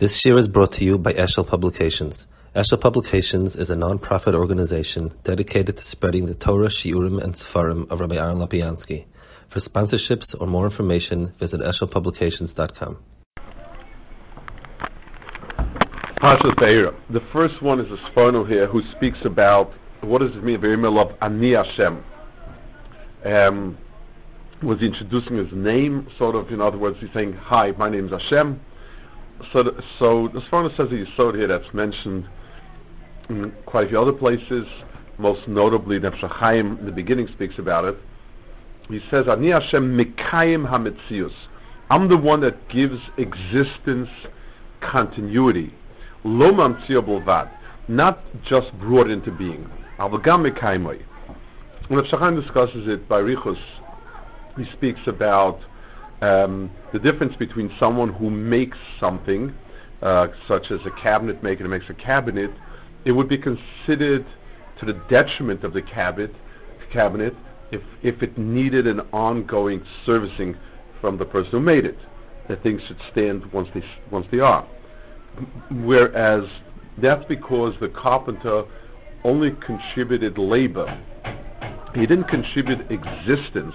This year is brought to you by Eshel Publications. Eshel Publications is a non-profit organization dedicated to spreading the Torah, Shiurim, and Sefarim of Rabbi Aaron Lapiansky. For sponsorships or more information, visit eshelpublications.com. Pasha. The first one is a Sforno here who speaks about what does it mean, very of Ani Hashem. Um, was introducing his name, sort of, in other words, he's saying, hi, my name is Hashem. So, the, so the Sforno says a Yisod here that's mentioned in quite a few other places, most notably Nefesh HaChaim in the beginning speaks about it. He says, Ani Hashem Mikayim HaMetzius. I'm the one that gives existence continuity. Lo Mamtzio Bolvad. Not just brought into being. Avagam Mikaimoi. When Nefesh discusses it by Richus, he speaks about um, the difference between someone who makes something, uh, such as a cabinet maker who makes a cabinet, it would be considered to the detriment of the cabinet, cabinet if, if it needed an ongoing servicing from the person who made it. That things should stand once they, once they are. Whereas that's because the carpenter only contributed labor. He didn't contribute existence.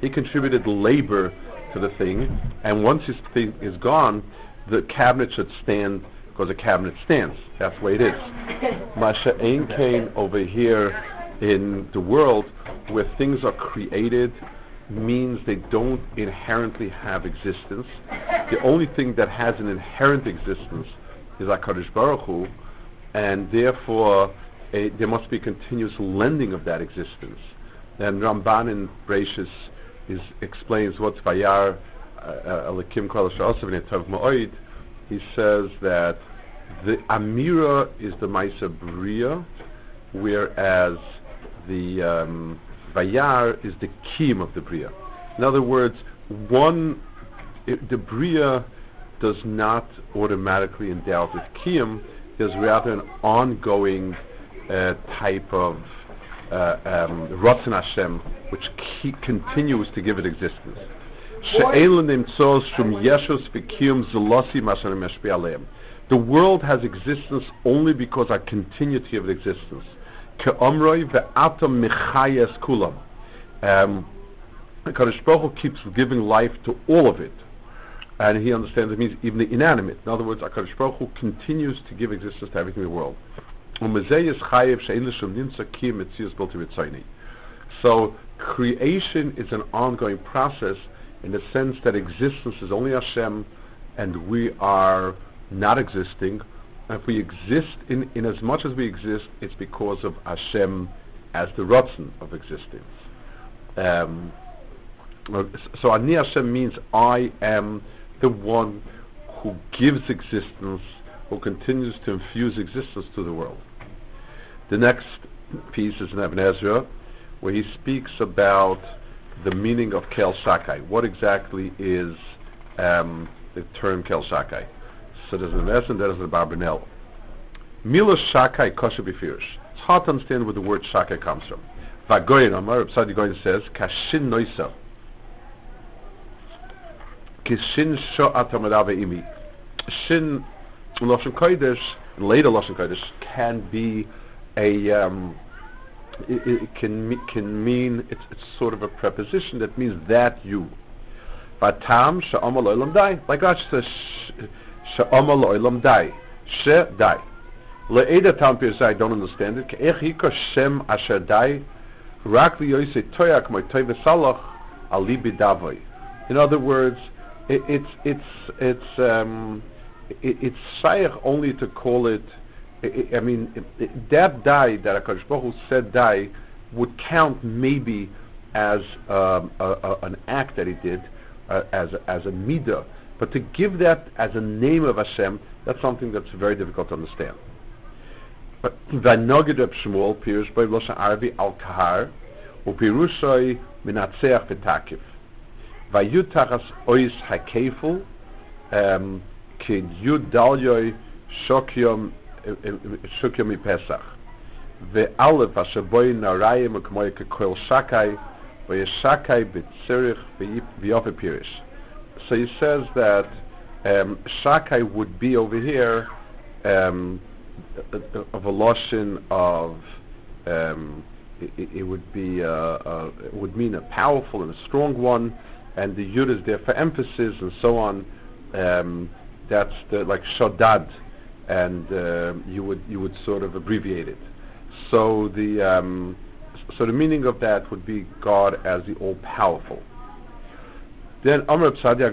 He contributed labor to the thing, and once this thing is gone, the cabinet should stand because the cabinet stands. That's the way it is. Masha Kain over here in the world where things are created means they don't inherently have existence. The only thing that has an inherent existence is HaKadosh Baruch Hu, and therefore a, there must be continuous lending of that existence. And Ramban in Bereshis is, explains what's Vayar Elikim Kol Ma'oid. He says that the Amira is the Maisa Bria, whereas the um, Vayar is the Kim of the Bria. In other words, one, it, the Bria does not automatically endow with Kiyum. There's rather an ongoing uh, type of uh, um, Ratzon Hashem, which continues to give it existence. The world has existence only because I continue to give it existence. Um, Kadosh Baruch Hu keeps giving life to all of it. And he understands it means even the inanimate. In other words, HaKadosh Baruch Hu continues to give existence to everything in the world. So creation is an ongoing process in the sense that existence is only Hashem and we are not existing. If we exist in, in as much as we exist, it's because of Hashem as the Ratzon of existence. Um, so Ani Hashem means I am the one who gives existence who continues to infuse existence to the world. The next piece is in Ibn Ezra, where he speaks about the meaning of Kel Shakai. What exactly is um, the term Kel Shakai? So there's an and there's an Barbanel. Mila Shakai kosher. It's hard to understand where the word Shakai comes from. Vagoyin Amar, Goyin says, Kashin Noisa. Kishin Sho'at Imi. Shin Lashon Kodesh, later Lashon Kodesh, can be a, um, it, it, can, can mean, it's, it's sort of a preposition that means that you. Vatam Sha'amal Olam Dai. Like Rashi says, Sha'amal Olam Dai. She Dai. Le'eda Tam I don't understand it. Ke'ech hiko Shem Asher Dai. Rak li'yoise toyak moy toy v'salach ali bidavoy. In other words, it, it's, it's, it's, um, it, it's shaykh only to call it, I, I mean, it, that die that HaKadosh Baruch Hu said die would count maybe as um, a, a, an act that he did, uh, as, as a midah. But to give that as a name of Hashem, that's something that's very difficult to understand. But Vanogid Reb Shmuel, Pirush by Losha Arvi Al Kahar, Upirushoi Minatzeach V'Takiv. Vayutachas Ois HaKeful, um, Kid Yud Dalyoi Shokyom Shokyom Pesach. ואלף אשר בוי נראים וכמוי ככל שקי וישקי בצריך ויופי pirish. So he says that Um, Shakai would be over here um, of a lotion of um, it, it, would be uh, uh, it would mean a powerful and a strong one, and the yud is there for emphasis and so on. Um, that's the like shodad, and uh, you would you would sort of abbreviate it. So the um, so the meaning of that would be God as the all powerful. Then Amr Psadia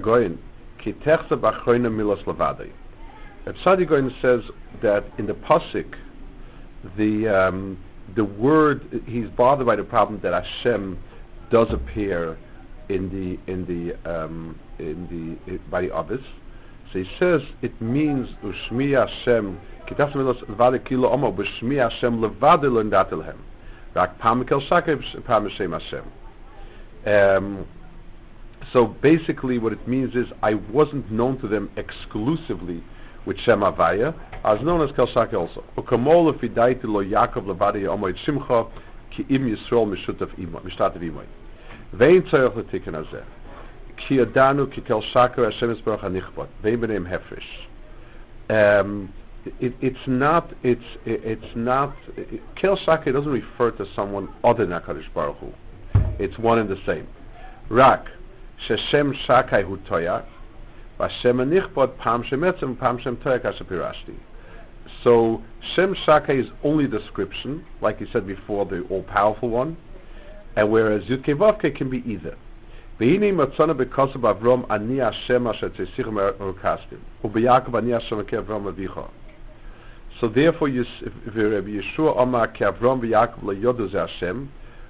Kitechsa Bachroina Milos Lavadei. Psadia Goyin says that in the Pasik, the um, the word he's bothered by the problem that Hashem does appear in the in the um, in the by the Abyss. So he says it means Ushmi Hashem Kitachs Milos Levade Kilo Omo B'Shmi Hashem Levade Lo Ndatelhem Rak Pam Kel Shakeh Pam Hashem Hashem. Um, so basically what it means is I wasn't known to them exclusively with Shem Avaya, as known as Kelshak also. Ukamol fidaiti lo Yaakov levadi omoid Shimcha ki im Yisrael mishutav imoy, mishtav imoy. Vein tzorech letiken azeh. Ki adanu ki Kelshak Hashem Yisbarach hanichbot. B'neim hefresh. Um, it, it's not, it's, it, it's not, Shaka doesn't refer to someone other than HaKadosh Baruch Hu. It's one and the same. Rak, Sheshem Shakai Hu Toyak, Vashem Anichbot Pam Shemetzim Pam Shem Toyak Ashapirashti. So Shem Shaka is only description, like he said before, the all-powerful one, and whereas Yud can be either. והנה מצאנו בכוסף אברום אני השם אשר תסיכם אורקסטים וביעקב אני השם כאברום אביך so therefore Rabbi Yeshua Omar ki Avram v'Yakov le'yodu ze Hashem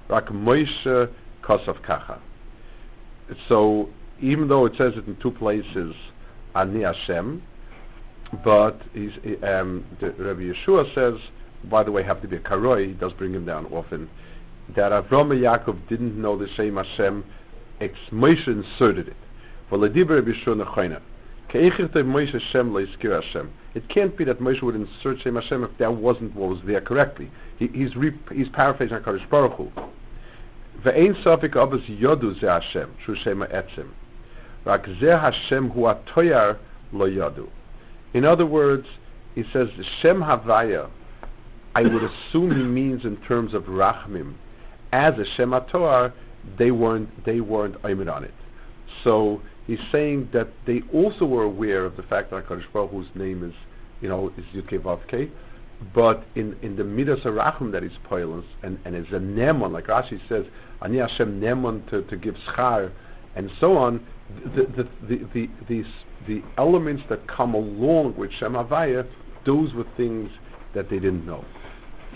rak Moshe kosov kacha so even though it says it in two places ani Hashem but he's, um, the, Rabbi Yeshua says, by the way, have to be a karoi, he does bring him down often, that Avram and Yaakov didn't know the same Hashem, ex Moshe inserted it. It can't be that Moshe would insert Shem Hashem if that wasn't what was there correctly. He, he's, re, he's paraphrasing HaKadosh Baruch Hu. Ve'ein safik abas yodu ze Hashem, shu Shema etzim. Rak ze Hashem hu atoyar lo yodu. In other words, he says Shem Havaya. I would assume he means in terms of Rachmim. As a Shem Atoar, they weren't they weren't aimed on it. So he's saying that they also were aware of the fact that Hakadosh Baruch Hu's name is, you know, is Yud Vav but in, in the Midas Arachim that he's poilus, and, and it's a Nemon, like Rashi says, Ani Hashem Nemon to, to give schar, and so on, the, the, the, the, the, the elements that come along with Shem Havaya, those were things that they didn't know.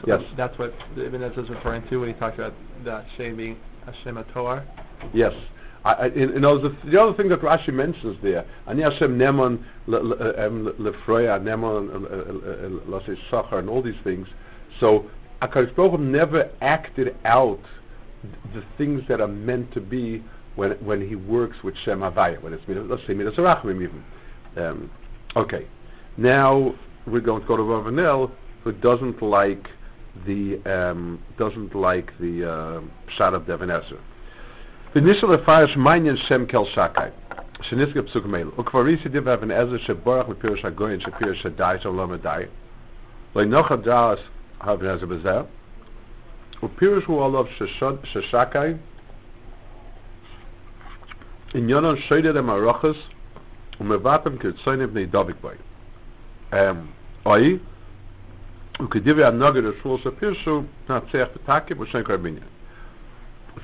So yes. That's what Ibn Ezra is referring to when he talks about that Shem being Hashem Atoar? Yes. I, I, you know, the, the other thing that Rashi mentions there, Ani Hashem Nemon Lefroya, Nemon uh, uh, uh, Lasei Sachar, and all these things. So HaKadosh Baruch never acted out the things that are meant to be when when he works with Shem Havaya, when it's let's say Midas Arachmim even. Um, okay, now we're going to go to Ravanel, who doesn't like the um, doesn't like the uh, Pshat of Devin Ezra. initial afarish minyan shem kel shakai. Shniske psuk mail u kvarisi div have an ezer sheborach mit pirush agoyin she pirush shadai shalom adai lo noch adas have ezer bezel u pirush hu olav shashad shashakai in yonon shoyde dem arachas u mevatem ke bnei davik boy. Um oi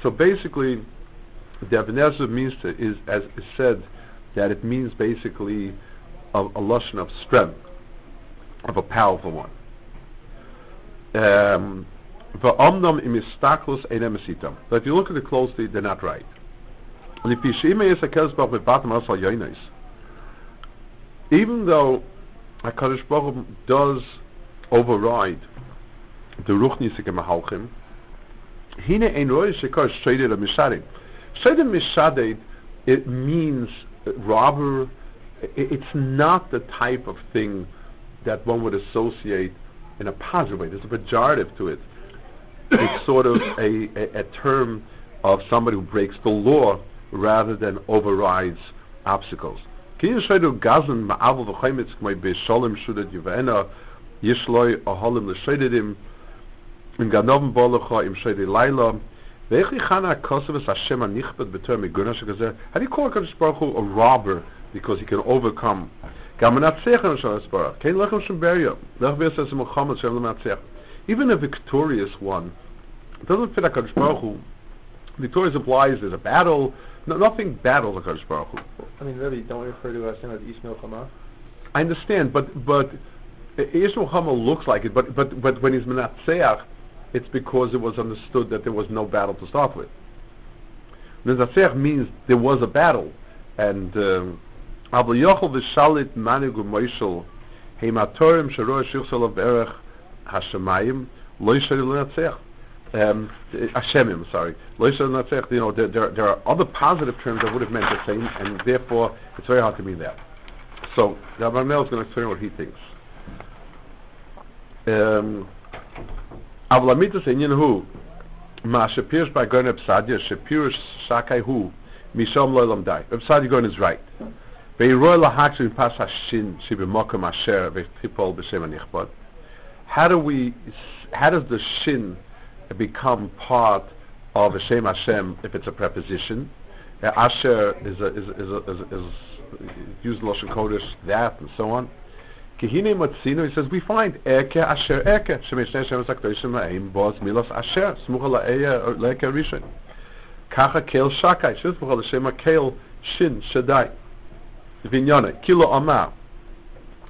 so basically the means to, is, as is said, that it means basically a, a lashon of strength, of a powerful one. Um, but if you look at it closely, they're not right. Even though HaKadosh Baruch Hu does override the Ruchnisike Mahalchim, Hine ein roish shekar shayde la misharim. Shedem Mishaded, it means robber. It's not the type of thing that one would associate in a positive way. There's a pejorative to it. It's sort of a, a, a term of somebody who breaks the law rather than overrides obstacles. Yishloi Ganovim Im Laila. Kosovus Hashem B'Tor How do you call HaKadosh Baruch Hu a robber because he can overcome? Kein Lechem Shem Lech Shem Even a victorious one doesn't fit HaKadosh Baruch Hu. Victorious implies there's a battle. No, nothing battles HaKadosh Baruch Hu. I mean, really, don't refer to Hashem as Ishmael Chama? I understand, but but Yeshua Hamel looks like it, but, but, but when he's Menatzeach, it's because it was understood that there was no battle to start with. Menatzeach means there was a battle, and um, Abel Yochel v'shalit manigu Moishel heimatorim shero shichsol of erech hashemayim lo yishari l'natzeach. sorry. Um, hashemim, sorry. You know, there, there, there are other positive terms that would have meant the same, and therefore it's very hard to mean that. So, the Abarbanel is going to explain what he thinks. Hu ma by shakai hu mishom loilam dai. Is right. How do we? How does the shin become part of a Shem Hashem if it's a preposition? Uh, asher is, a, is, a, is, a, is, a, is used in Lashon Kodesh, that, and so on. Kihine Matzino, he says, we find Eke Asher Eke, Shemesh Neshem Zakdoshim La'im, Boz Milos Asher, Smucha La'eya Le'eke Rishon. Kacha Kel Shakai, Shizmucha L'Shem Kel Shin Shaddai. Vinyana, kilo ama,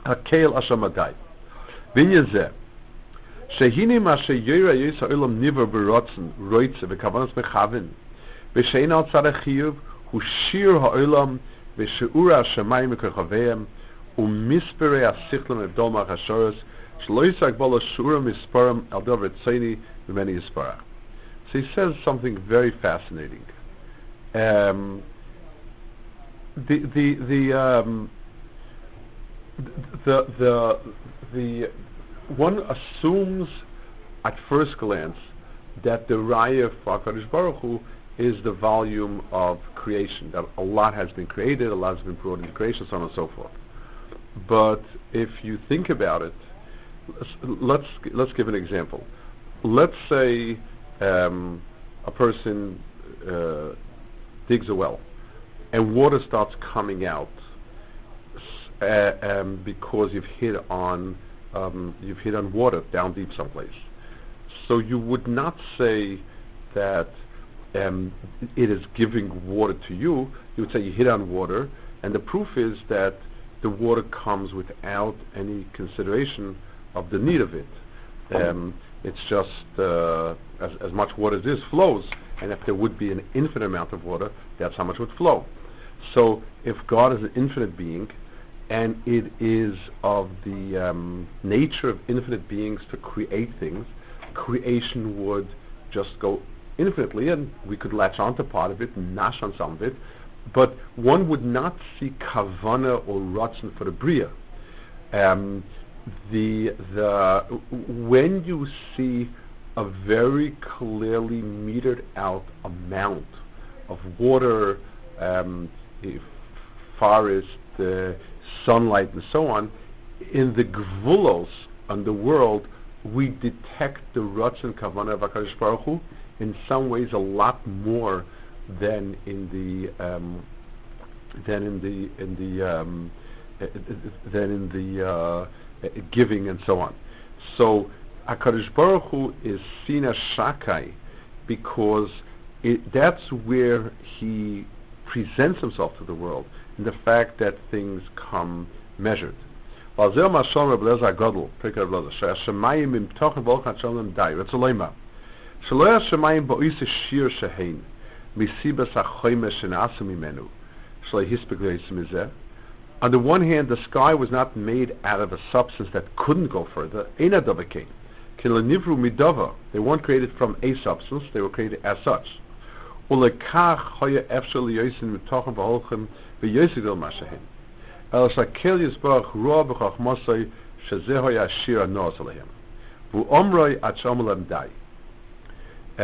hakel ashamadai. Vinya ze, שהנה מה שירא יש העולם ניבר ברוצן, רויצה וכוונת מכוון, ושאין על צד החיוב, הוא שיר העולם ושיעור השמיים וכוכביהם, ומספרי השכלם הבדול מהחשורס, שלא יצג בו לשיעור המספרם על דבר רציני ממני יספרה. So he says something very fascinating. Um, the the the um, the the the one assumes at first glance that the raya for Hakadosh Baruch Hu is the volume of creation. That a lot has been created, a lot has been brought into creation, so on and so forth. But if you think about it, let's let's give an example. Let's say um, a person uh, digs a well and water starts coming out uh, um, because you've hit on um, you've hit on water down deep someplace. So you would not say that um, it is giving water to you. You would say you hit on water, and the proof is that the water comes without any consideration of the need of it. Um, it's just uh, as, as much water as this flows, and if there would be an infinite amount of water, that's how much would flow. So if God is an infinite being, and it is of the um, nature of infinite beings to create things, creation would just go infinitely, and we could latch onto part of it, and nash on some of it, but one would not see kavana or ratzon for the bria. Um, the the when you see a very clearly metered out amount of water, um, forest, uh, sunlight, and so on, in the gvulos on the world, we detect the Ratzon Kavanah of HaKadosh Baruch Hu in some ways a lot more than in the um, than in the in the um, eh, eh, eh, than in the uh, giving and so on. So HaKadosh Baruch Hu is seen as Shakai because it, that's where he presents himself to the world, in the fact that things come measured. That's זה מה שאומר רב אליעזר הגודל, פרק רב אליעזר, שהשמיים הם תוכן ואוכל שלום די, רצולמה. שלא היה השמיים באויס השיר שהן, מסיבס החומר שנעשו ממנו, שלא הספיק לעצם מזה. On the one hand, the sky was not made out of a substance that couldn't go further. Ein adava came. midava. They weren't created from a substance, they were created as such. ולכך היה אפשר ליוסן מתוכן והולכים ויוסד אל מה שהן. אלא שהקל יסברך רוע בחכמוסי שזה היה השיר הנועס עליהם. והוא אומרוי עד שאומר להם די. Um,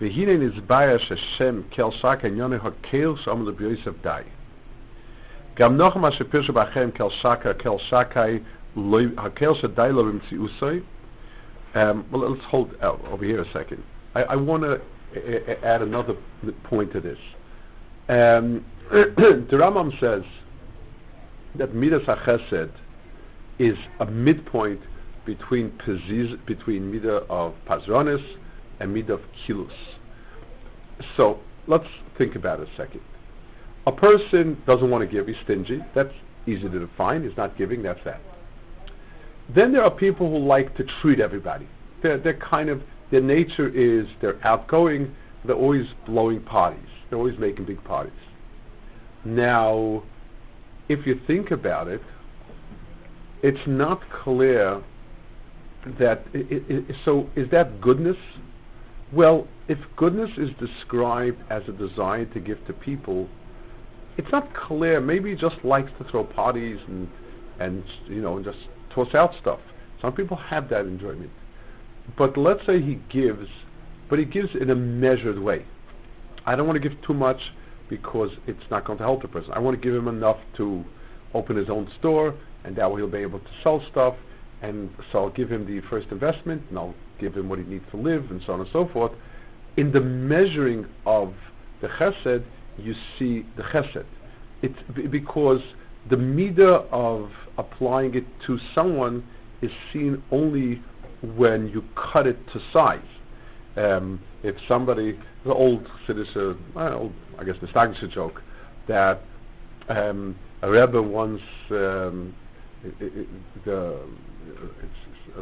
והנה נצביה ששם כל שק of הקל שאומר רבי יוסף די. גם b'achem מה שפירשו באחרים כל loy כל שקאי, הקל שדי Um, well, let's hold out over here a second. I, I want to uh, add another point to this. Um, the Rambam says that Midas HaChesed is a midpoint between, between Midah of Pazronis and Midah of Kilus. So let's think about it a second. A person doesn't want to give, he's stingy. That's easy to define. He's not giving, that's that. Then there are people who like to treat everybody. They're, they're kind of, their nature is they're outgoing, they're always blowing parties. They're always making big parties. Now, if you think about it, it's not clear that, it, it, so is that goodness? Well, if goodness is described as a desire to give to people, it's not clear. Maybe he just likes to throw parties and, and you know, and just toss out stuff. Some people have that enjoyment. But let's say he gives, but he gives in a measured way. I don't want to give too much because it's not going to help the person. I want to give him enough to open his own store, and that way he'll be able to sell stuff. And so I'll give him the first investment, and I'll give him what he needs to live, and so on and so forth. In the measuring of the chesed, you see the chesed. It's because the midah of applying it to someone is seen only when you cut it to size. Um, if somebody, the old citizen, well, I guess the nostalgic joke, that um, a rebbe once, um, it, it, the,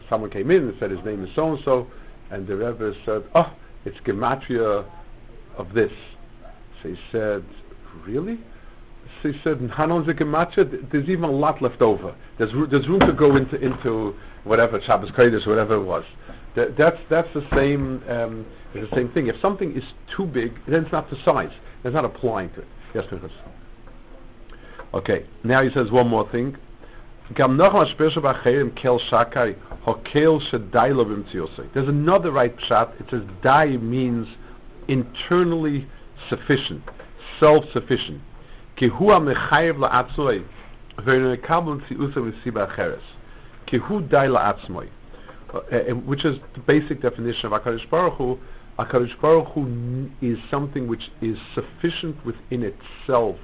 someone came in and said his name is so and so, and the rebbe said, "Oh, it's gematria of this." So he said, "Really?" So he said, "Hanon's a gematria. There's even a lot left over. There's there's room to go into into whatever Shabbos Kodesh, whatever it was." That, that's that's the same um, the same thing. If something is too big, then it's not the size. It's not applying to it. Yes. Okay. Now he says one more thing. Gam noch mal kel ho kel bim. There's another right pshat. It says dai means internally sufficient, self-sufficient. Ki hu ha la. Ki hu dai la atzmoi. Uh, uh, which is the basic definition of HaKadosh Baruch Hu. HaKadosh Baruch Hu is something which is sufficient within itself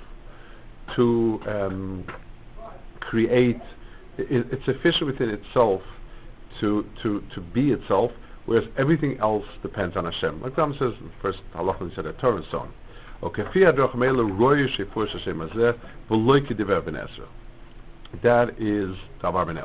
to um, create it, it's sufficient within itself to, to, to be itself, whereas everything else depends on Hashem. Like Ram says the first halach when he said at Torah and so on. That is Tavar Ben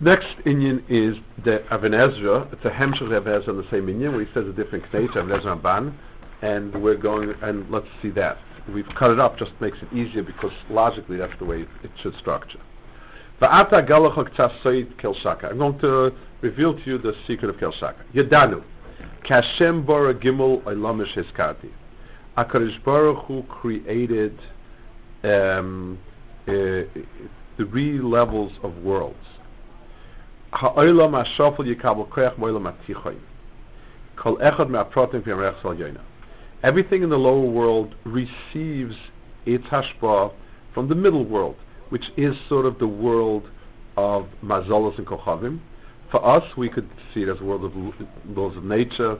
Next Indian is the Ibn Ezra. It's a Hemshech Ibn Ezra on the same Indian where he says a different Knech, Ibn Ezra Ban, and we're going, and let's see that. We've cut it up, just makes it easier because logically that's the way it should structure. I'm going to reveal to you the secret of kel shaka. Yadanu. Kashem bara gimel oilamish hiskati. HaKadosh Baruch Hu created um, uh, three levels of worlds. Kol echad me'aprotim sal. Everything in the lower world receives its hashpah from the middle world, which is sort of the world of mazolos and kochavim. For us, we could see it as a world of l- laws of nature.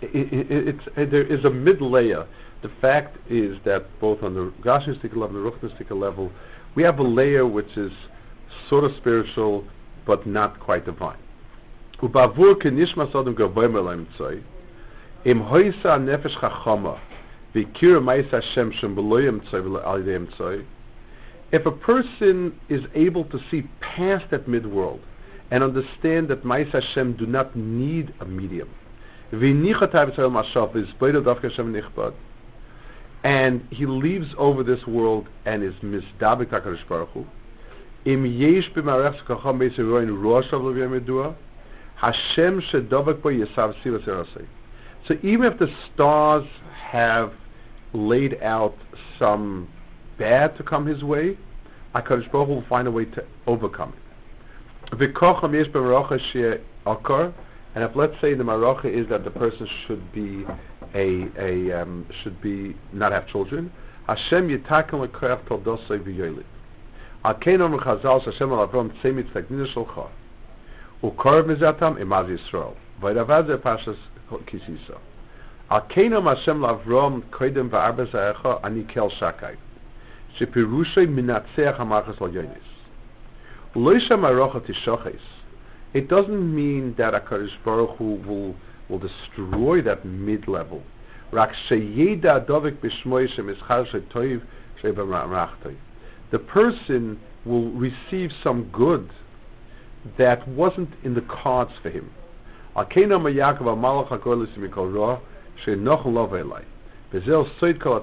It, it, it's, it, there is a mid layer. The fact is that both on the Gashnistic level and the Ruchnistic level, we have a layer which is sort of spiritual, but not quite divine. ובעבור כנשמע סודם גבוה מלאמצוי, אם הויסה הנפש חכמה, והכיר מייס השם שם בלא ימצוי ועל ידי ימצוי, if a person is able to see past that mid-world and understand that Ma'is Hashem do not need a medium, and he leaves over this world and is misdabik HaKadosh im yesh roshav l'viyam yedua, Hashem yesav sivas erasei. So even if the stars have laid out some bad to come his way, HaKadosh Baruch will find a way to overcome it. And if let's say the maracha is that the person should be a, a um, should be not have children, Hashem yitakem lekoyach toldosoi v'yoylit. Al kein omer chazal Hashem al Avram tzemit staknina sholcha. Ukorv mizatam imaz Yisrael. Vayravad ze kisisa. Al omer Hashem Avram koidem v'arba zayecha ani kel shakai. Shepirushay minatzeach al yonis. Tishoches. It doesn't mean that HaKadosh Baruch Hu will, will destroy that mid-level. Rak sheyeda dovik b'shmoy shemischar shetoiv shebamrachtoi. The person will receive some good that wasn't in the cards for him. Mikol Roh. Bezel Soid Kol.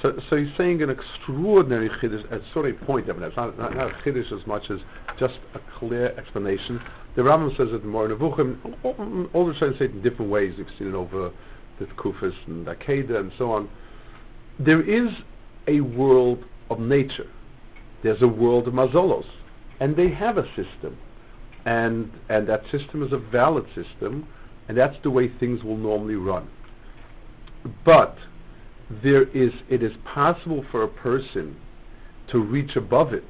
So, so he's saying an extraordinary chiddush uh, at sort of point of it. It's not, not, not a chiddush as much as just a clear explanation. The Rambam says it more in Nevuchim. All, all the say it in different ways. You've seen it over the Kufis and the Akeda and so on. There is a world of nature. There's a world of mazolos, and they have a system, and and that system is a valid system, and that's the way things will normally run. But there is it is possible for a person to reach above it.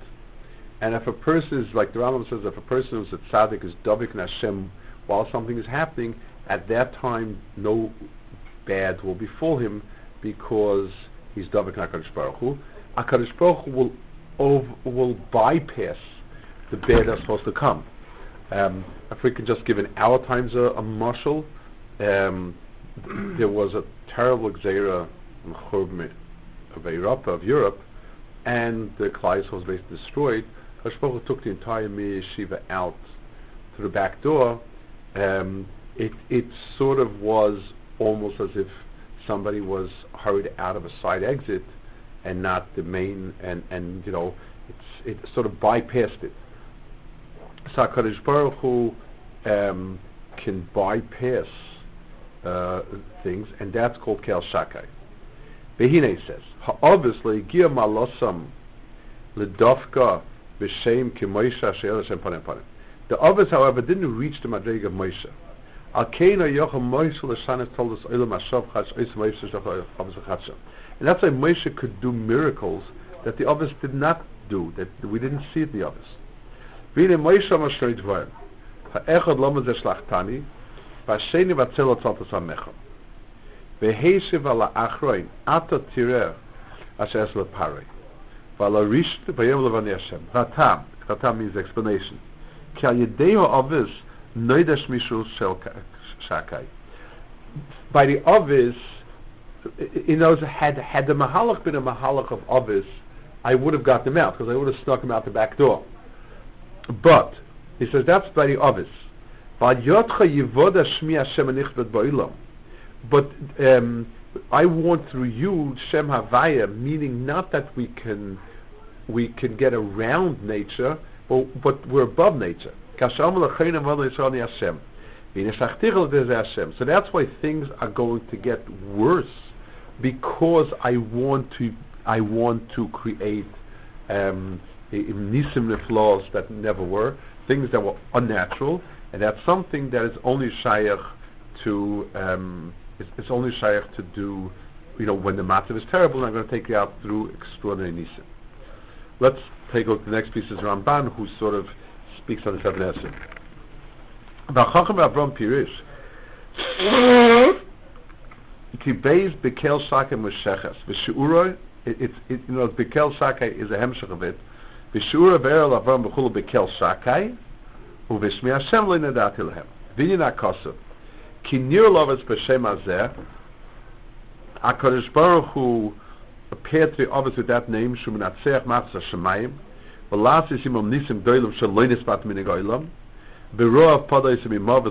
And if a person is, like the Rambam says, if a person is a tzaddik, is davik and Hashem, while something is happening, at that time no bad will befall him because he's davik HaKadosh Baruch Hu. Baruch will, will bypass the bad that's supposed to come. Um, if we can just give in our times a, a marshal, um, there was a terrible Xera of Europe, of Europe, and the Klai was basically destroyed. Hashpocha took the entire yeshiva out through the back door. Um, it it sort of was almost as if somebody was hurried out of a side exit and not the main and and you know it sort of bypassed it. So Hakadosh Baruch Hu um, can bypass uh, things, and that's called Kel Shakai. Behine says, obviously, Gia Malosam Ledofka B'Shem K'Moshe She'el Hashem Panem Panem. The others, however, didn't reach the Madrig of Moshe. Al Keina Yochel Moshe L'Shanev told us Olam Hashav Chach Ois Moshe Shach Avos Chachshav. And that's why Moshe could do miracles that the others did not do, that we didn't see in the others. V'ine Moshe Mashoy Dvarim. Ha'echad Lomad Zeh Shlachtani, V'Asheni V'Atzel Otzot Asamecha. V'heshiv ala achroin, ata tireh, ashes leparei. V'ala risht v'yem levani Hashem. Chatam, chatam means explanation. Ki al yedeho ovis, noidesh mishul shakai. By the ovis, you know, had, had the mahalach been a mahalach of ovis, I would have got them out, because I would have snuck them out the back door. But, he says, that's by the ovis. V'al yotcha yivoda shmi Hashem anichbet bo'ilam. But um, I want through you Shem Havaya, meaning not that we can we can get around nature, but, but we're above nature. So that's why things are going to get worse because I want to I want to create um, nisim flaws that never were, things that were unnatural, and that's something that is only shaykh to um, it's, it's only shaykh to do, you know, when the matzav is terrible, and I'm going to take you out through extraordinary nisim. Let's take a look. The next piece is Ramban, who sort of speaks on the seven Esrim. Ba'chacham Avram Pirish. Ki beis bekel shaka mesheches. V'shu'uroi, it's, it, you know, bekel shakai is a hemshech of it. V'shu'uroi be'er Avram b'chulu bekel shakai, u'v'shmi Hashem lo nedati lehem. V'yin ha'kosav. Lovas b'shem HaKadosh Baruch Hu appeared to the others with that name, v'las yisim om nisim min pada yisim imav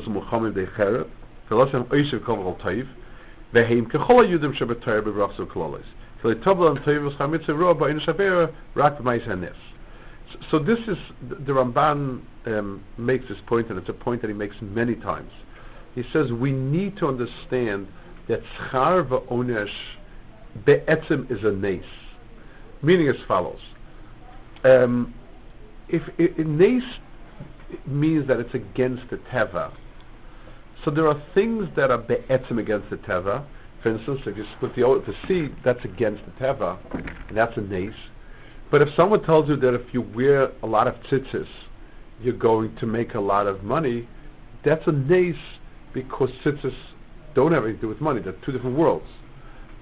al toiv, v'heim kechol ha-yudim tabla am toiv ba'in shavera rak b'mais. So this is, the Ramban um, makes this point, and it's a point that he makes many times. He says we need to understand that schar v'onesh be'etzim is a nace. Meaning as follows. Um, if, if, if means that it's against the teva, so there are things that are be'etzim against the teva, For instance, if you split the, the sea, that's against the teva, and that's a nace. But if someone tells you that if you wear a lot of tzitzis, you're going to make a lot of money, that's a nace because tzitzis don't have anything to do with money. They're two different worlds.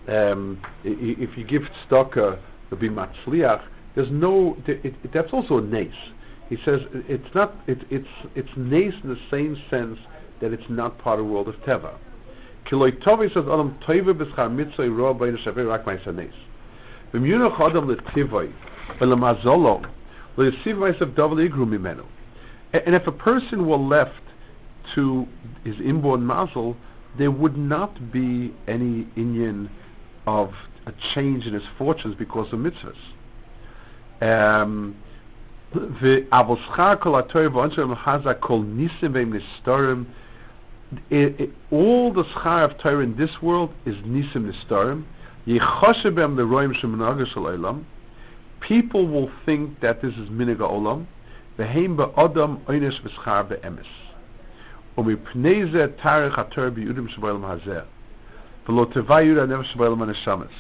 Um, if you give tzedakah to be matzliach, there's no. It, it, that's also a nace. He says it's not. It, it's it's nace in the same sense that it's not part of the world of teva. Says adam b'schar roa rak ma'isa nace. Adam letivoi v'lemazolo le'yisiv ma'isa davel igru mimenu. And if a person were left to his inborn mazel, there would not be any inyan of a change in his fortunes because of mitzvahs. Um, it, it, all the schar of Torah in this world is nisim nistarim. Yechashebem the roim shemenagah People will think that this is miniga olam. Vehem ba'adam oynesh v'schar ve'emes. ומפני זה תאריך התורה ביהודים שבעולם הזה. ולא תבע יהודה נפש שבעולם הנשמס.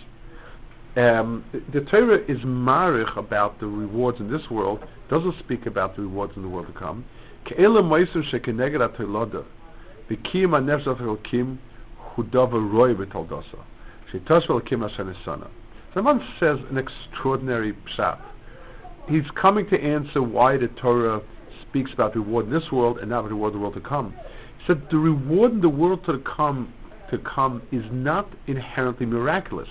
Um, the Torah is marich about the rewards in this world, doesn't speak about the rewards in the world to come. כאלה מויסים שכנגד התולדה, וקים הנפש אלוקים הוא דבר רוי בתולדוסה, שתושבי אלוקים אשר נסונה. Someone says an extraordinary pshat. He's coming to answer why the Torah speaks about reward in this world and not about reward in the world to come. He said the reward in the world to come to come is not inherently miraculous.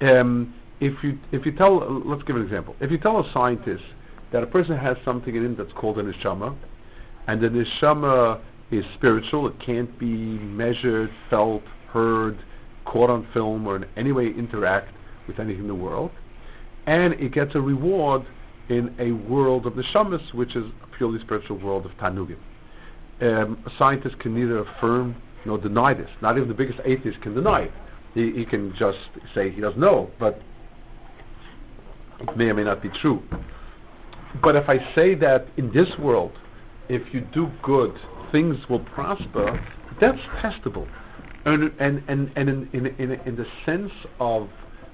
Um, if you if you tell let's give an example. If you tell a scientist that a person has something in him that's called a neshama, and the neshama is spiritual, it can't be measured, felt, heard, caught on film, or in any way interact with anything in the world, and it gets a reward in a world of neshamas, which is a purely spiritual world of tanugim. Um, a scientist can neither affirm nor deny this. Not even the biggest atheist can deny it. He, he can just say he doesn't know, but it may or may not be true. But if I say that in this world, if you do good, things will prosper, that's testable. And, and, and, and in, in, in, in the sense of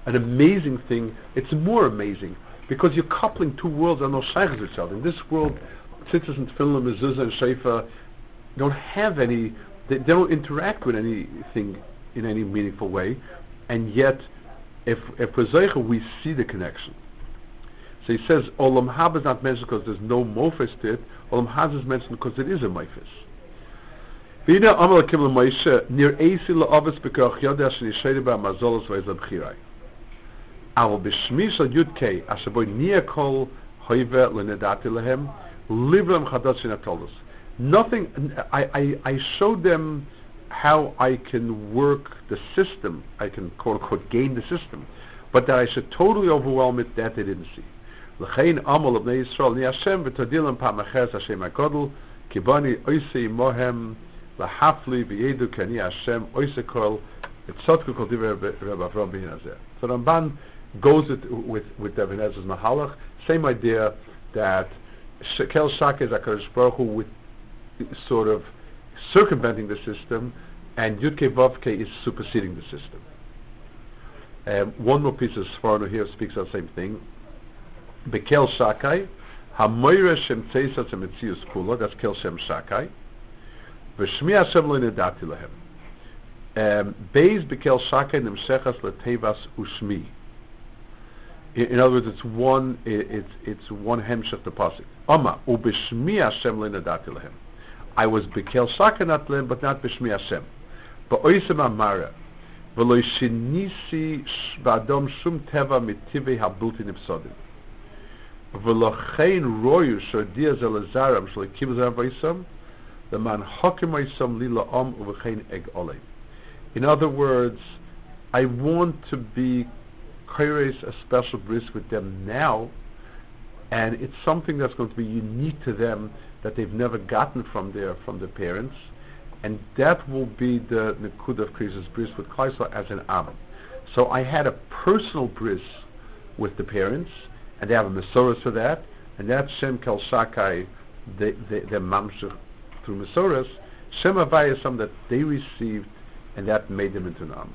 an amazing thing, it's more amazing because you're coupling two worlds that are not shaykh each other. In this world, tzitzis and mezuzah and shayfa don't have any, they, don't interact with anything in any meaningful way, and yet, if, if we're we see the connection. So he says, Olam Hab is not mentioned because there's no mofes to it. Olam Haz is mentioned because it is a mofes. Vina Amal Kim Moshe, near Esi La'avis Bekach Yodash Nishayda Ba Mazolos Vayzab אבל בשמי של י"ק, אשר בו נהיה כל הויבה לנדעתי להם, ליב להם חדש שנתולוס. Nothing, I, I, I showed them how I can work the system, I can quote unquote gain the system, but that I should totally overwhelm it, that they didn't see. לכן עמל לבני ישראל, אני השם ותודילם פעם אחרת השם הגודל, כי בני אויסי עמוהם להפלי וידעו כי אני השם אויסי כל, וצודקו כל דברי רב אברהם בהן הזה. So Ramban goes with, with, with Devin Ezra's Mahalach, same idea that Shekel Shaka is HaKadosh Baruch Hu with sort of circumventing the system, and Yudke Vavke is superseding the system. Um, one more piece of Sforno here speaks the same thing. Bekel Shakai, Hamoira Shem Tzeisa Tzemetzius Kula, that's Kel Shem Shakai. V'shmi Hashem lo nedati lehem. Um, Beis Bekel Shakai Nimshechas Letevas Ushmi. In, other words, it's one, it's, it's one hemshech the pasuk. Oma, ubeshmi Hashem lo nedati lehem. I was bekel shakanat lehem, but not b'shmi Hashem. Ba'oisem amara, v'lo shinisi ba'adom shum teva mitivei habulti nipsodim. V'lochein royu shodia zelazaram shlekim zaram v'isam, the man hokim v'isam lila om u'v'chein eg olei. In other words, I want to be kaires a special bris with them now, and it's something that's going to be unique to them that they've never gotten from their from their parents, and that will be the Nikud of Krisis bris with Kaisla as an Am. So I had a personal bris with the parents, and they have a Mesoras for that, and that Shem Kel Shakai, the the, through Mesoras, Shem something that they received, and that made them into an Am.